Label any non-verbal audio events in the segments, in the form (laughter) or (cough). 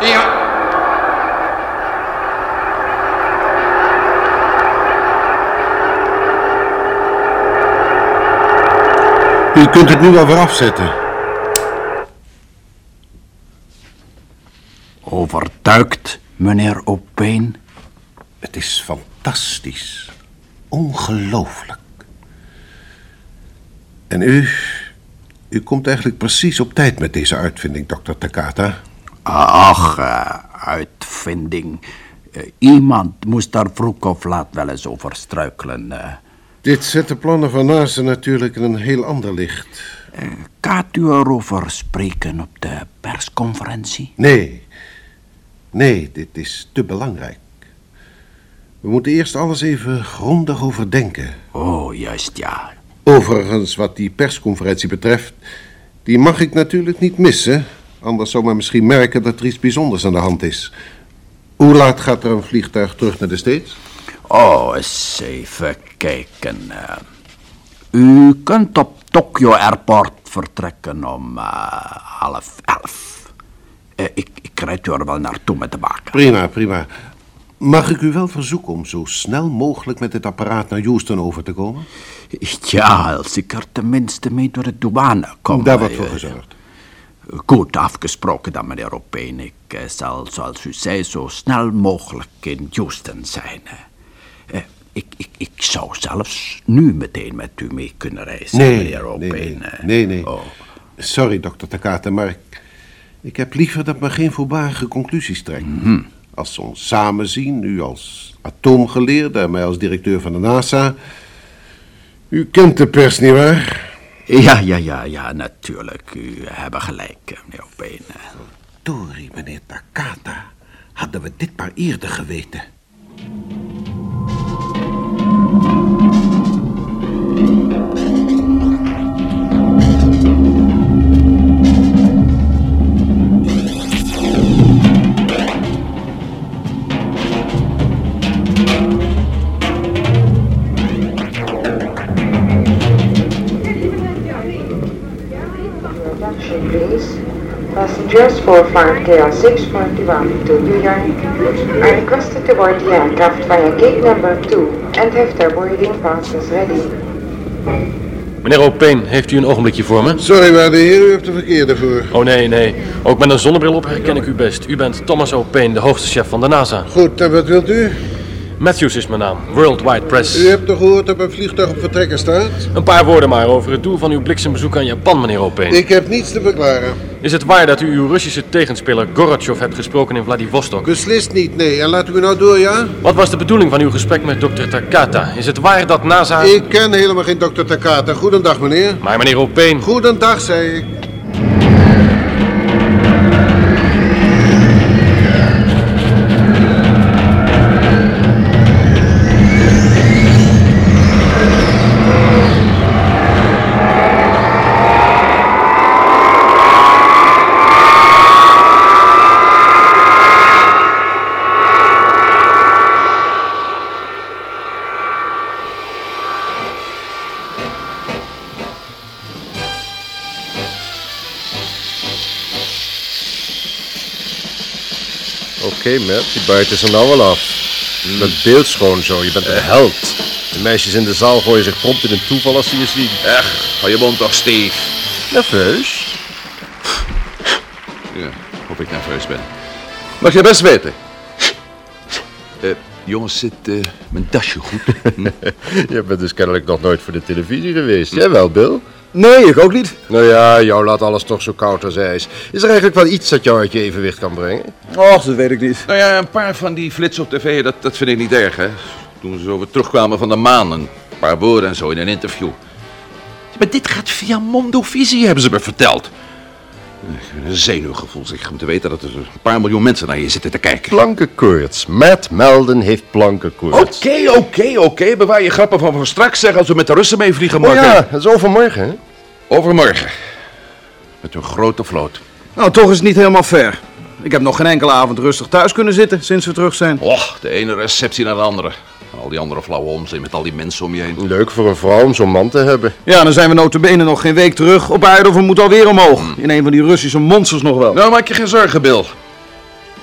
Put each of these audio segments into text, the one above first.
is? U kunt het nu wel weer afzetten. Overtuigd, meneer O'Payne? Het is fantastisch. Ongelooflijk. En u... U komt eigenlijk precies op tijd met deze uitvinding, dokter Takata. Ach, eh, uitvinding. Eh, iemand moest daar vroeg of laat wel eens over struikelen. eh. Dit zet de plannen van NASA natuurlijk in een heel ander licht. Gaat u erover spreken op de persconferentie? Nee. Nee, dit is te belangrijk. We moeten eerst alles even grondig overdenken. Oh, juist ja. Overigens, wat die persconferentie betreft... die mag ik natuurlijk niet missen. Anders zou men misschien merken dat er iets bijzonders aan de hand is. Hoe laat gaat er een vliegtuig terug naar de States? Oh, eens even kijken. eh. u kunt op Tokyo Airport vertrekken om eh, half elf. Eh, ik, ik rijd u er wel naartoe met de wagen. Prima, prima. Mag ik u wel verzoeken om zo snel mogelijk met het apparaat naar Houston over te komen? Ja, als ik er tenminste mee door de douane kom. Daar wordt eh, voor gezorgd. Goed, afgesproken dan, meneer Opeen. Ik eh, zal, zoals u zei, zo snel mogelijk in Houston zijn. eh. Ik, ik, ik zou zelfs nu meteen met u mee kunnen reizen, Nee, meneer nee, Opeen. nee, nee, nee. Oh. Sorry, dokter Takata, maar ik, ik heb liever dat men geen voorbarige conclusies trekt. Mhm. Als we ons samen zien, u als atoomgeleerde en mij als directeur van de NASA... U kent de pers, nietwaar? Ja, ja, ja, ja, natuurlijk. U hebt gelijk, meneer Opeen. Tori, meneer Takata. Hadden we dit maar eerder geweten. Airport KL6 for Tiwami to New York requested to board the aircraft via gate number 2 and have their boarding passes ready. Meneer Opeen, heeft u een ogenblikje voor me? Sorry, waarde heer, u heeft de verkeerde voor. Oh nee, nee. Ook met een zonnebril op herken ik u best. U bent Thomas Opeen, de hoogste chef van de NASA. Goed, en wat wilt u? Matthews is mijn naam, Worldwide Press. U hebt toch gehoord dat mijn vliegtuig op vertrekken staat? Een paar woorden maar over het doel van uw bliksembezoek aan Japan, meneer Opeen. Ik heb niets te verklaren. Is het waar dat u uw Russische tegenspeler Gorbachev hebt gesproken in Vladivostok? Beslist niet, nee. En laten we nou door, ja? Wat was de bedoeling van uw gesprek met dokter Takata? Is het waar dat NASA... Ik ken helemaal geen dokter Takata. Goedendag, meneer. Maar meneer O'Payne... Goedendag, zei ik. Oké, Matt, die buit is er nou wel af. Dat beeldschoon zo, je bent een held. De meisjes in de zaal gooien zich prompt in een toeval als ze je zien. Echt, hou je mond toch, Steve. Nerveus? Ja, of ik nerveus ben. Mag je best weten. Eh, jongens, zit eh, mijn dasje goed? (laughs) Je bent dus kennelijk nog nooit voor de televisie geweest. Jij wel, Bill? Nee, ik ook niet. Nou ja, jou laat alles toch zo koud als ijs. Is er eigenlijk wel iets dat jou uit je evenwicht kan brengen? Och, dat weet ik niet. nou ja, een paar van die flitsen op tv, dat, dat vind ik niet erg, hè. Toen ze zo weer terugkwamen van de maan, een paar woorden en zo in een interview. Maar dit gaat via Mondovisie, hebben ze me verteld. Ik heb Een zenuwgevoel, zeg, om te weten dat er een paar miljoen mensen naar je zitten te kijken. Planken koorts. Matt Melden heeft planken koorts. Oké, oké, oké. Bewaar je grappen van voor straks, zeg, als we met de Russen meevliegen Oh morgen. ja, dat is overmorgen, hè? Overmorgen. Met een grote vloot. Nou, toch is het niet helemaal fair. Ik heb nog geen enkele avond rustig thuis kunnen zitten sinds we terug zijn. Och, de ene receptie naar de andere. Al die andere flauwe onzin met al die mensen om je heen. Leuk voor een vrouw om zo'n man te hebben. Ja, dan zijn we notabene nog geen week terug op aarde of we moeten alweer omhoog. In een van die Russische monsters nog wel. Nou, maak je geen zorgen, Bill.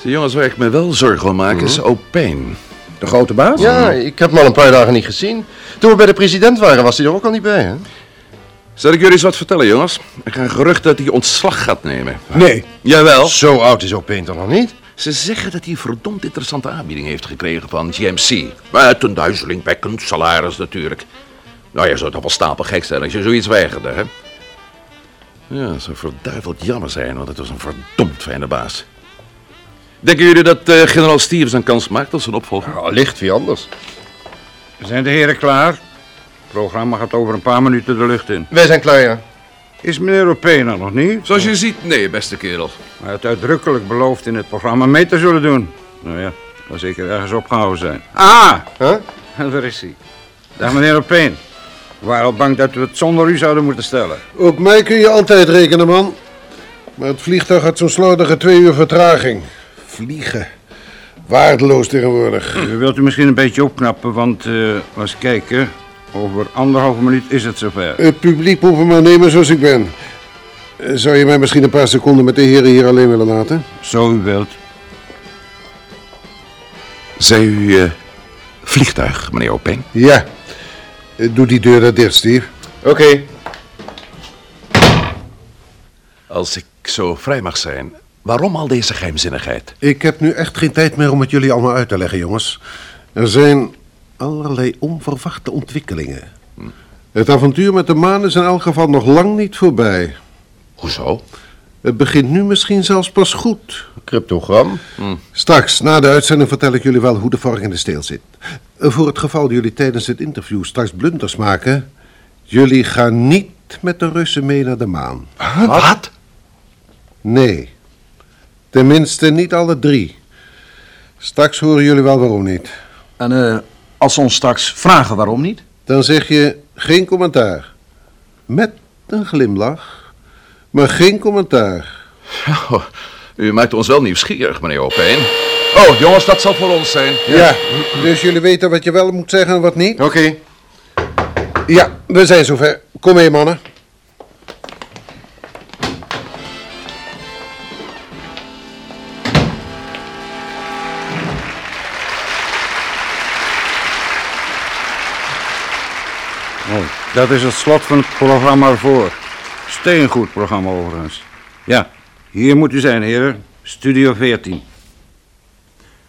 De jongens waar ik me wel zorgen om maak is O'Payne. De grote baas? Ja, ik heb hem al een paar dagen niet gezien. Toen we bij de president waren, was hij er ook al niet bij, hè? Zal ik jullie eens wat vertellen, jongens? Ik ga een gerucht dat hij ontslag gaat nemen. Nee. Jawel. Zo oud is toch nog niet? Ze zeggen dat hij een verdomd interessante aanbieding heeft gekregen van GMC. Met een duizelingwekkend salaris natuurlijk. Nou, je zou toch wel stapelgek zijn als je zoiets weigerde, hè? Ja, dat zou verduiveld jammer zijn, want het was een verdomd fijne baas. Denken jullie dat eh, generaal Stevens een kans maakt als zijn opvolger? Oh, licht, wie anders? Zijn de heren klaar? Het programma gaat over een paar minuten de lucht in. Wij zijn klaar, ja. Is meneer Opena nog niet? Zoals je ziet, nee, beste kerel. Hij had uitdrukkelijk beloofd in het programma mee te zullen doen. Nou ja, zal zeker ergens opgehouden zijn. Ah, Huh? (laughs) daar is hij. Dag meneer Opeen. We waren al bang dat we het zonder u zouden moeten stellen. Op mij kun je altijd rekenen, man. Maar het vliegtuig had zo'n slordige twee uur vertraging. Vliegen. Waardeloos tegenwoordig. U wilt u misschien een beetje opknappen, want, eh eens kijken, over anderhalve minuut is het zover. Het publiek moet me maar nemen zoals ik ben. Eh, Zou je mij misschien een paar seconden met de heren hier alleen willen laten? Zo u wilt. Zei u eh, vliegtuig, meneer O'Payne? Ja. Eh, Doe die deur daar dicht, Steve. Oké. Als ik zo vrij mag zijn, waarom al deze geheimzinnigheid? Ik heb nu echt geen tijd meer om het jullie allemaal uit te leggen, jongens. Er zijn allerlei onverwachte ontwikkelingen. Het avontuur met de maan is in elk geval nog lang niet voorbij. Hoezo? Het begint nu misschien zelfs pas goed. Cryptogram. Straks, na de uitzending, vertel ik jullie wel hoe de vork in de steel zit. Voor het geval jullie tijdens het interview straks blunders maken... jullie gaan niet met de Russen mee naar de maan. Wat? Nee. Tenminste, niet alle drie. Straks horen jullie wel waarom niet. En eh, als ze ons straks vragen waarom niet? Dan zeg je geen commentaar. Met een glimlach, maar geen commentaar. Oh, u maakt ons wel nieuwsgierig, meneer O'Payne. Oh, jongens, dat zal voor ons zijn. Ja, dus jullie weten wat je wel moet zeggen en wat niet? Oké. Ja, we zijn zover. Kom mee, mannen. Dat is het slot van het programma ervoor. Steengoed programma overigens. Ja, hier moet u zijn, heren. Studio 14.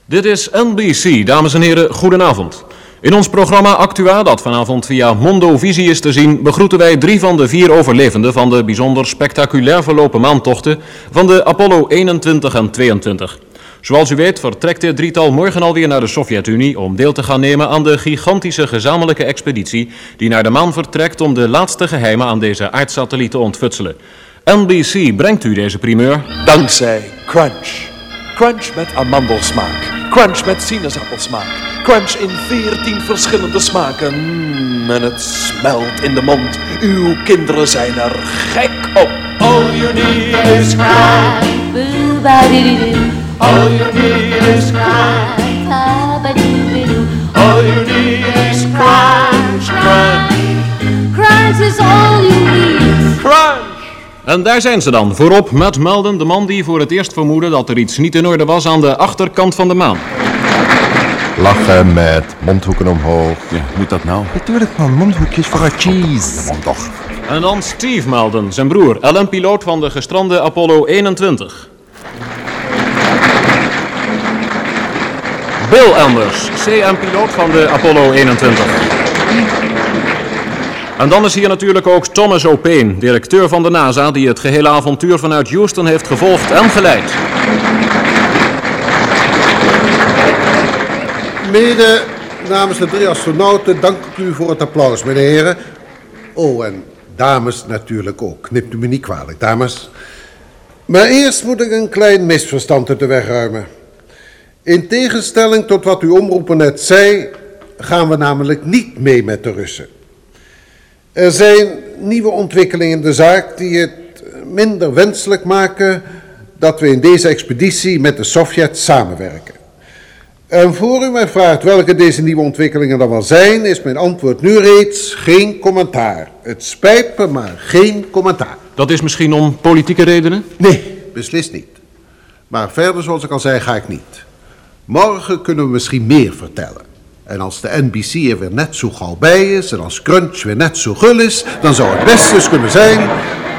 Dit is NBC, dames en heren, goedenavond. In ons programma Actua, dat vanavond via Mondo Visie is te zien, begroeten wij drie van de vier overlevenden van de bijzonder spectaculair verlopen maantochten van de Apollo 21 en 22. Zoals u weet vertrekt dit drietal morgen alweer naar de Sovjet-Unie om deel te gaan nemen aan de gigantische gezamenlijke expeditie die naar de maan vertrekt om de laatste geheimen aan deze aardsatelliet te ontfutselen. NBC brengt u deze primeur. Dankzij Crunch. Crunch met amandelsmaak. Crunch met sinaasappelsmaak. Crunch in 14 verschillende smaken. Mm, en het smelt in de mond. Uw kinderen zijn er gek op. All you need is crunch. All you need is crunch. All you need is crunch. Crunch. Crunch is all you need. Crunch. En daar zijn ze dan, voorop met Melden, de man die voor het eerst vermoedde dat er iets niet in orde was aan de achterkant van de maan. Lachen met mondhoeken omhoog. Ja, moet dat nou? Natuurlijk man, mondhoekjes voor haar cheese. Man toch. En dan Steve Melden, zijn broer, LM-piloot van de gestrande Apollo 21. Bill Anders, CM-piloot van de Apollo 21. En dan is hier natuurlijk ook Thomas O'Payne, directeur van de NASA, die het gehele avontuur vanuit Houston heeft gevolgd en geleid. Mede namens de drie astronauten dank ik u voor het applaus, meneer heren. Oh, en dames natuurlijk ook. Knipt u me niet kwalijk, dames. Maar eerst moet ik een klein misverstand uit de weg ruimen. In tegenstelling tot wat uw omroeper net zei, gaan we namelijk niet mee met de Russen. Er zijn nieuwe ontwikkelingen in de zaak die het minder wenselijk maken dat we in deze expeditie met de Sovjet samenwerken. En voor u mij vraagt welke deze nieuwe ontwikkelingen dan wel zijn, is mijn antwoord nu reeds geen commentaar. Het spijt me, maar geen commentaar. Dat is misschien om politieke redenen? Nee, beslist niet. Maar verder, zoals ik al zei, ga ik niet. Morgen kunnen we misschien meer vertellen. En als de NBC er weer net zo gauw bij is en als Crunch weer net zo gul is, dan zou het best dus kunnen zijn...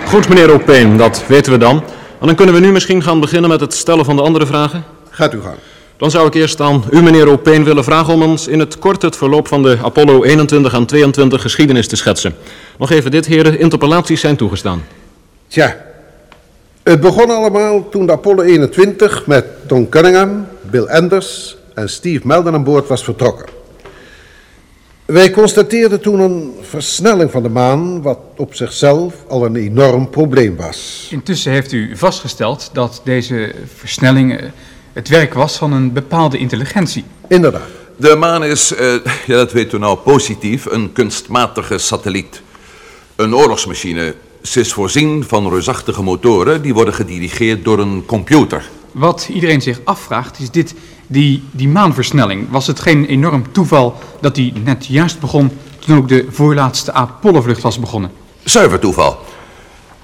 Goed, meneer Opeen, dat weten we dan. En dan kunnen we nu misschien gaan beginnen met het stellen van de andere vragen. Gaat u gang. Dan zou ik eerst aan u, meneer Opeen, willen vragen om ons in het kort het verloop van de Apollo 21 en 22 geschiedenis te schetsen. Nog even dit, heren, interpellaties zijn toegestaan. Tja, het begon allemaal toen de Apollo 21 met Don Cunningham, Bill Anders en Steve Melden aan boord was vertrokken. Wij constateerden toen een versnelling van de maan, wat op zichzelf al een enorm probleem was. Intussen heeft u vastgesteld dat deze versnelling eh, het werk was van een bepaalde intelligentie. Inderdaad. De maan is, eh, ja dat weet u nou positief, een kunstmatige satelliet. Een oorlogsmachine. Ze is voorzien van reusachtige motoren die worden gedirigeerd door een computer. Wat iedereen zich afvraagt is dit, die, die maanversnelling. Was het geen enorm toeval dat die net juist begon toen ook de voorlaatste Apollo-vlucht was begonnen? Zuiver toeval.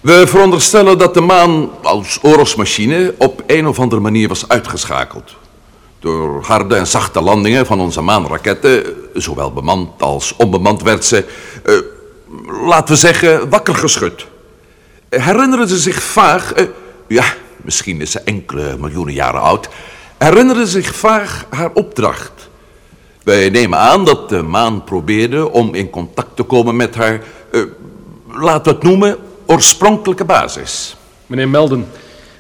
We veronderstellen dat de maan als oorlogsmachine op een of andere manier was uitgeschakeld. Door harde en zachte landingen van onze maanraketten, zowel bemand als onbemand, werd ze, eh, laten we zeggen, wakker geschud. Herinneren ze zich vaag, eh, ja, misschien is ze enkele miljoenen jaren oud, herinneren zich vaag haar opdracht. Wij nemen aan dat de maan probeerde om in contact te komen met haar, eh, laten we het noemen, oorspronkelijke basis. Meneer Melden,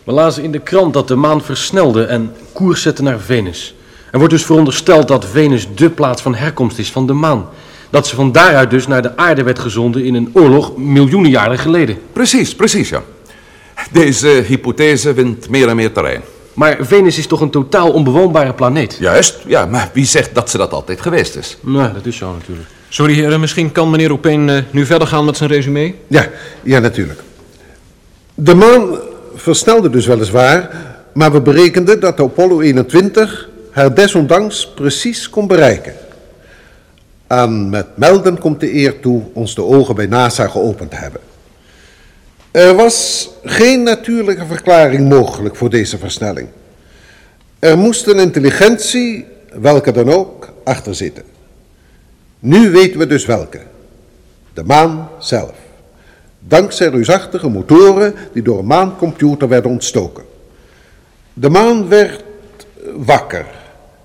we lazen in de krant dat de maan versnelde en koers zette naar Venus. Er wordt dus verondersteld dat Venus de plaats van herkomst is van de maan. Dat ze van daaruit dus naar de aarde werd gezonden in een oorlog miljoenen jaren geleden. Precies, precies, ja. Deze hypothese wint meer en meer terrein. Maar Venus is toch een totaal onbewoonbare planeet? Juist, ja, maar wie zegt dat ze dat altijd geweest is? Nou, dat is zo natuurlijk. Sorry heren, misschien kan meneer Opeen eh, nu verder gaan met zijn resume? Ja, ja, natuurlijk. De maan versnelde dus weliswaar, maar we berekenden dat de Apollo 21 haar desondanks precies kon bereiken. Aan met Melden komt de eer toe ons de ogen bij NASA geopend te hebben. Er was geen natuurlijke verklaring mogelijk voor deze versnelling. Er moest een intelligentie, welke dan ook, achter zitten. Nu weten we dus welke. De maan zelf. Dankzij reusachtige motoren die door een maancomputer werden ontstoken. De maan werd wakker,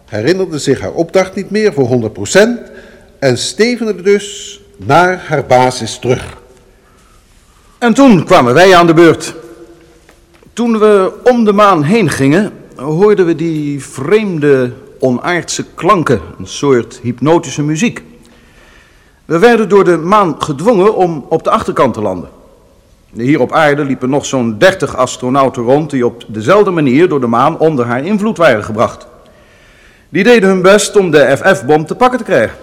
herinnerde zich haar opdracht niet meer voor 100% en stevende dus naar haar basis terug. En toen kwamen wij aan de beurt. Toen we om de maan heen gingen, hoorden we die vreemde, onaardse klanken, een soort hypnotische muziek. We werden door de maan gedwongen om op de achterkant te landen. Hier op aarde liepen nog zo'n 30 astronauten rond die op dezelfde manier door de maan onder haar invloed waren gebracht. Die deden hun best om de FF-bom te pakken te krijgen.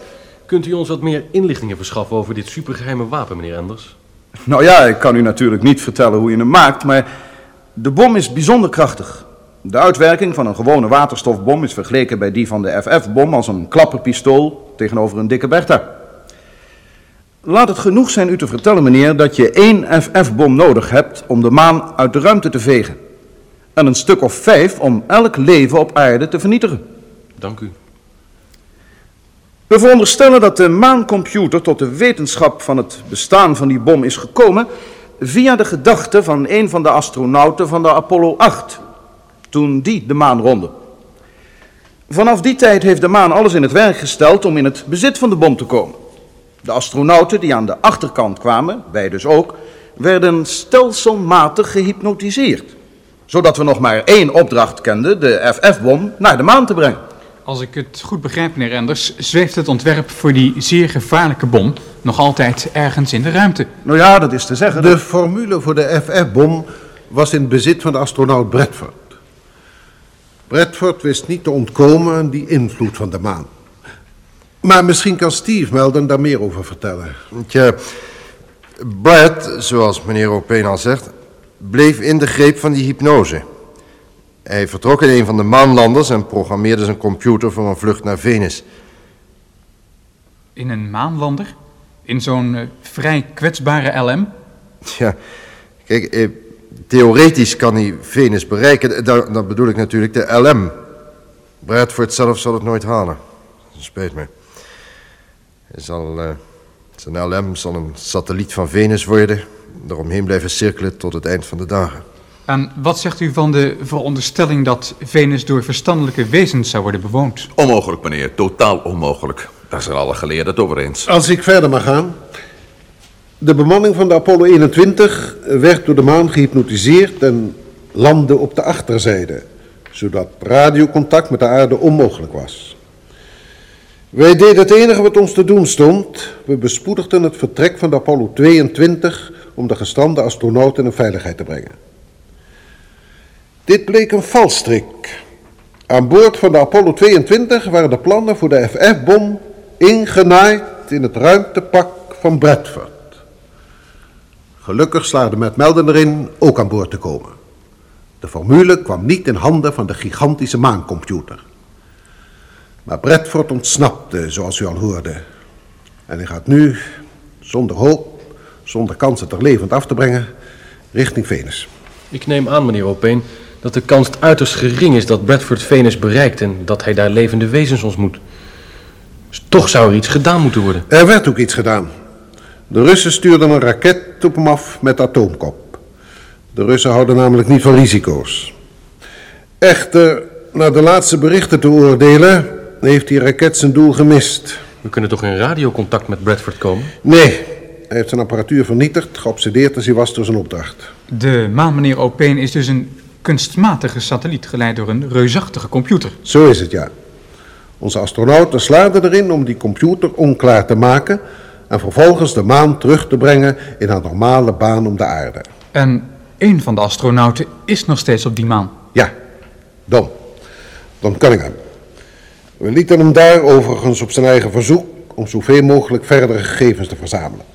Kunt u ons wat meer inlichtingen verschaffen over dit supergeheime wapen, meneer Anders? Nou ja, ik kan u natuurlijk niet vertellen hoe je hem maakt, maar de bom is bijzonder krachtig. De uitwerking van een gewone waterstofbom is vergeleken bij die van de FF-bom als een klapperpistool tegenover een dikke Bertha. Laat het genoeg zijn u te vertellen, meneer, dat je één FF-bom nodig hebt om de maan uit de ruimte te vegen. En een stuk of vijf om elk leven op aarde te vernietigen. Dank u. We veronderstellen dat de maancomputer tot de wetenschap van het bestaan van die bom is gekomen via de gedachte van een van de astronauten van de Apollo 8, toen die de maan ronde. Vanaf die tijd heeft de maan alles in het werk gesteld om in het bezit van de bom te komen. De astronauten die aan de achterkant kwamen, wij dus ook, werden stelselmatig gehypnotiseerd. Zodat we nog maar één opdracht kenden, de FF-bom, naar de maan te brengen. Als ik het goed begrijp, meneer Enders, zweeft het ontwerp voor die zeer gevaarlijke bom nog altijd ergens in de ruimte. Nou ja, dat is te zeggen. De formule voor de FF-bom was in bezit van de astronaut Bradford. Bradford wist niet te ontkomen aan die invloed van de maan. Maar misschien kan Steve Melden daar meer over vertellen. Tja, Brad, zoals meneer Opeen al zegt, bleef in de greep van die hypnose. Hij vertrok in een van de maanlanders en programmeerde zijn computer voor een vlucht naar Venus. In een maanlander? In zo'n eh, vrij kwetsbare LM? Ja, kijk, eh, theoretisch kan hij Venus bereiken. Dat, dat bedoel ik natuurlijk de LM. Bradford zelf zal het nooit halen. Spijt me. Hij zal, eh, zijn LM zal een satelliet van Venus worden. Daaromheen blijven cirkelen tot het eind van de dagen. En wat zegt u van de veronderstelling dat Venus door verstandelijke wezens zou worden bewoond? Onmogelijk, meneer. Totaal onmogelijk. Daar zijn alle geleerden het over eens. Als ik verder mag gaan. De bemanning van de Apollo 21 werd door de maan gehypnotiseerd en landde op de achterzijde, zodat radiocontact met de aarde onmogelijk was. Wij deden het enige wat ons te doen stond. We bespoedigden het vertrek van de Apollo 22 om de gestrande astronauten in veiligheid te brengen. Dit bleek een valstrik. Aan boord van de Apollo 22 waren de plannen voor de FF-bom ingenaaid in het ruimtepak van Bradford. Gelukkig slaagde met Melden erin ook aan boord te komen. De formule kwam niet in handen van de gigantische maancomputer. Maar Bradford ontsnapte, zoals u al hoorde. En hij gaat nu, zonder hoop, zonder kans het er levend af te brengen, richting Venus. Ik neem aan, meneer Opeen, dat de kans uiterst gering is dat Bradford Venus bereikt en dat hij daar levende wezens ontmoet. Dus toch zou er iets gedaan moeten worden. Er werd ook iets gedaan. De Russen stuurden een raket op hem af met atoomkop. De Russen houden namelijk niet van risico's. Echter, naar de laatste berichten te oordelen, heeft die raket zijn doel gemist. We kunnen toch in radiocontact met Bradford komen? Nee, hij heeft zijn apparatuur vernietigd, geobsedeerd als hij was door zijn opdracht. De maan, meneer Opeen, is dus een kunstmatige satelliet geleid door een reusachtige computer. Zo is het, ja. Onze astronauten slaagden erin om die computer onklaar te maken en vervolgens de maan terug te brengen in haar normale baan om de aarde. En een van de astronauten is nog steeds op die maan. Ja, Don. Don Cunningham. We lieten hem daar overigens op zijn eigen verzoek om zoveel mogelijk verdere gegevens te verzamelen.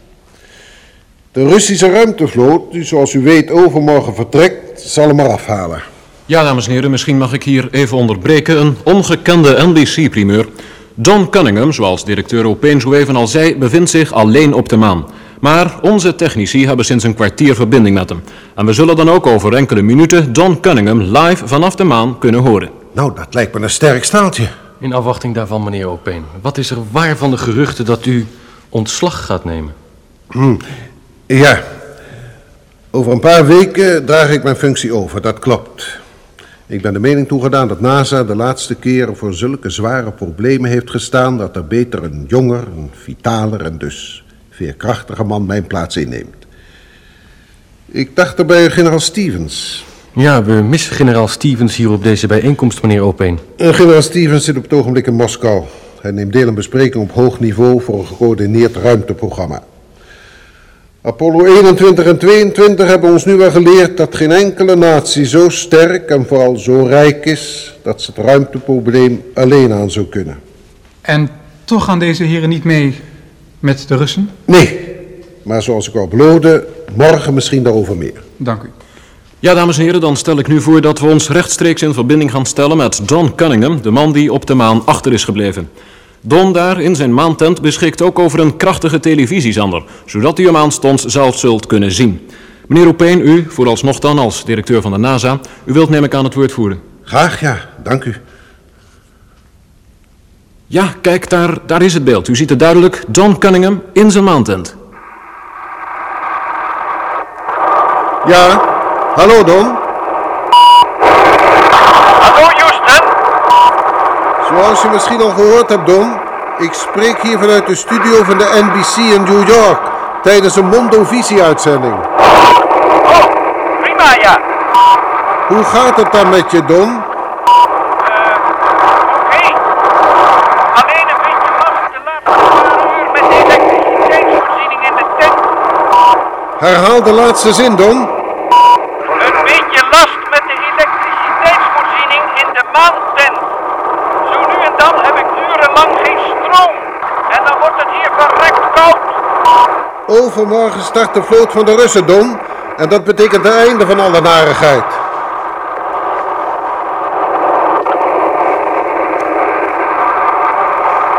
De Russische ruimtevloot, die zoals u weet overmorgen vertrekt, zal hem maar afhalen. Ja, dames en heren, misschien mag ik hier even onderbreken. Een ongekende NBC-primeur. Don Cunningham, zoals directeur Opeen zo even al zei, bevindt zich alleen op de maan. Maar onze technici hebben sinds een kwartier verbinding met hem. En we zullen dan ook over enkele minuten Don Cunningham live vanaf de maan kunnen horen. Nou, dat lijkt me een sterk staaltje. In afwachting daarvan, meneer Opeen, wat is er waar van de geruchten dat u ontslag gaat nemen? Hm. Ja, over een paar weken draag ik mijn functie over, dat klopt. Ik ben de mening toegedaan dat NASA de laatste keren voor zulke zware problemen heeft gestaan... dat er beter een jonger, een vitaler en dus veerkrachtiger man mijn plaats inneemt. Ik dacht er bij generaal Stevens. Ja, we missen generaal Stevens hier op deze bijeenkomst, meneer Opeen. Uh, generaal Stevens zit op het ogenblik in Moskou. Hij neemt deel aan besprekingen op hoog niveau voor een gecoördineerd ruimteprogramma. Apollo 21 en 22 hebben ons nu wel geleerd dat geen enkele natie zo sterk en vooral zo rijk is dat ze het ruimteprobleem alleen aan zou kunnen. En toch gaan deze heren niet mee met de Russen? Nee, maar zoals ik al beloofde, morgen misschien daarover meer. Dank u. Ja, dames en heren, dan stel ik nu voor dat we ons rechtstreeks in verbinding gaan stellen met Don Cunningham, de man die op de maan achter is gebleven. Don daar in zijn maantent beschikt ook over een krachtige televisiezender, zodat u hem aanstonds zelf zult kunnen zien. Meneer Opeen, u, vooralsnog dan als directeur van de NASA, u wilt neem ik aan het woord voeren. Graag, ja, dank u. Ja, kijk, daar, daar is het beeld. U ziet het duidelijk, Don Cunningham in zijn maantent. Ja, hallo Don. Hallo Houston. Zoals je misschien al gehoord hebt, Don, ik spreek hier vanuit de studio van de NBC in New York tijdens een Mondovisie-uitzending. Oh, prima ja. Hoe gaat het dan met je, Don? Oké. Alleen een beetje last de laatste paar uur met de elektriciteitsvoorziening in de tent. Herhaal de laatste zin, Don. Vanmorgen start de vloot van de Russen, Don. En dat betekent het einde van alle narigheid.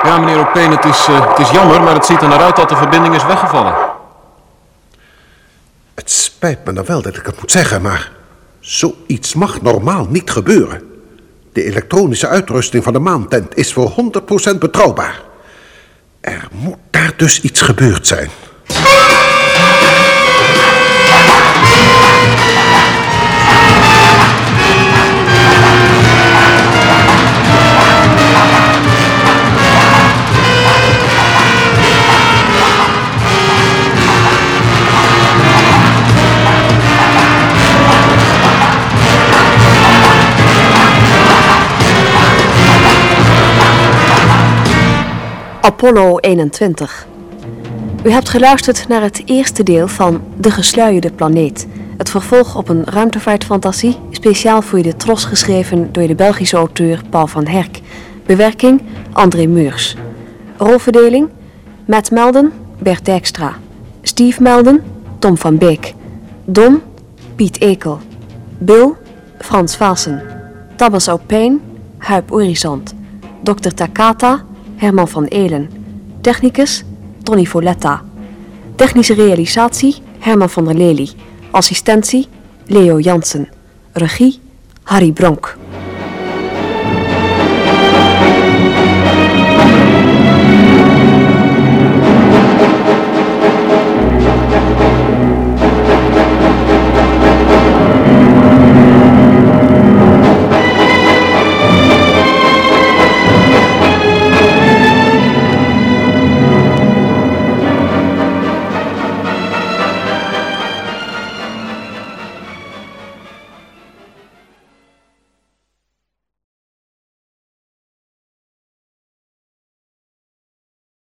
Ja, meneer Opeen, het is, eh, het is jammer, maar het ziet er naar uit dat de verbinding is weggevallen. Het spijt me dan wel dat ik het moet zeggen, maar zoiets mag normaal niet gebeuren. De elektronische uitrusting van de maantent is voor 100% betrouwbaar. Er moet daar dus iets gebeurd zijn. Apollo 21. U hebt geluisterd naar het eerste deel van De Gesluierde Planeet. Het vervolg op een ruimtevaartfantasie, speciaal voor de Tros geschreven door de Belgische auteur Paul van Herk. Bewerking André Meurs. Rolverdeling Matt Melden, Bert Dijkstra. Steve Melden, Tom van Beek. Don, Piet Ekel. Bill, Frans Vaassen. Tabbas Opeen, Huip Orizont. Dr. Takata, Herman van Elen. Technicus, Tony Foletta. Technische realisatie, Herman van der Lely. Assistentie, Leo Jansen. Regie, Harry Bronk.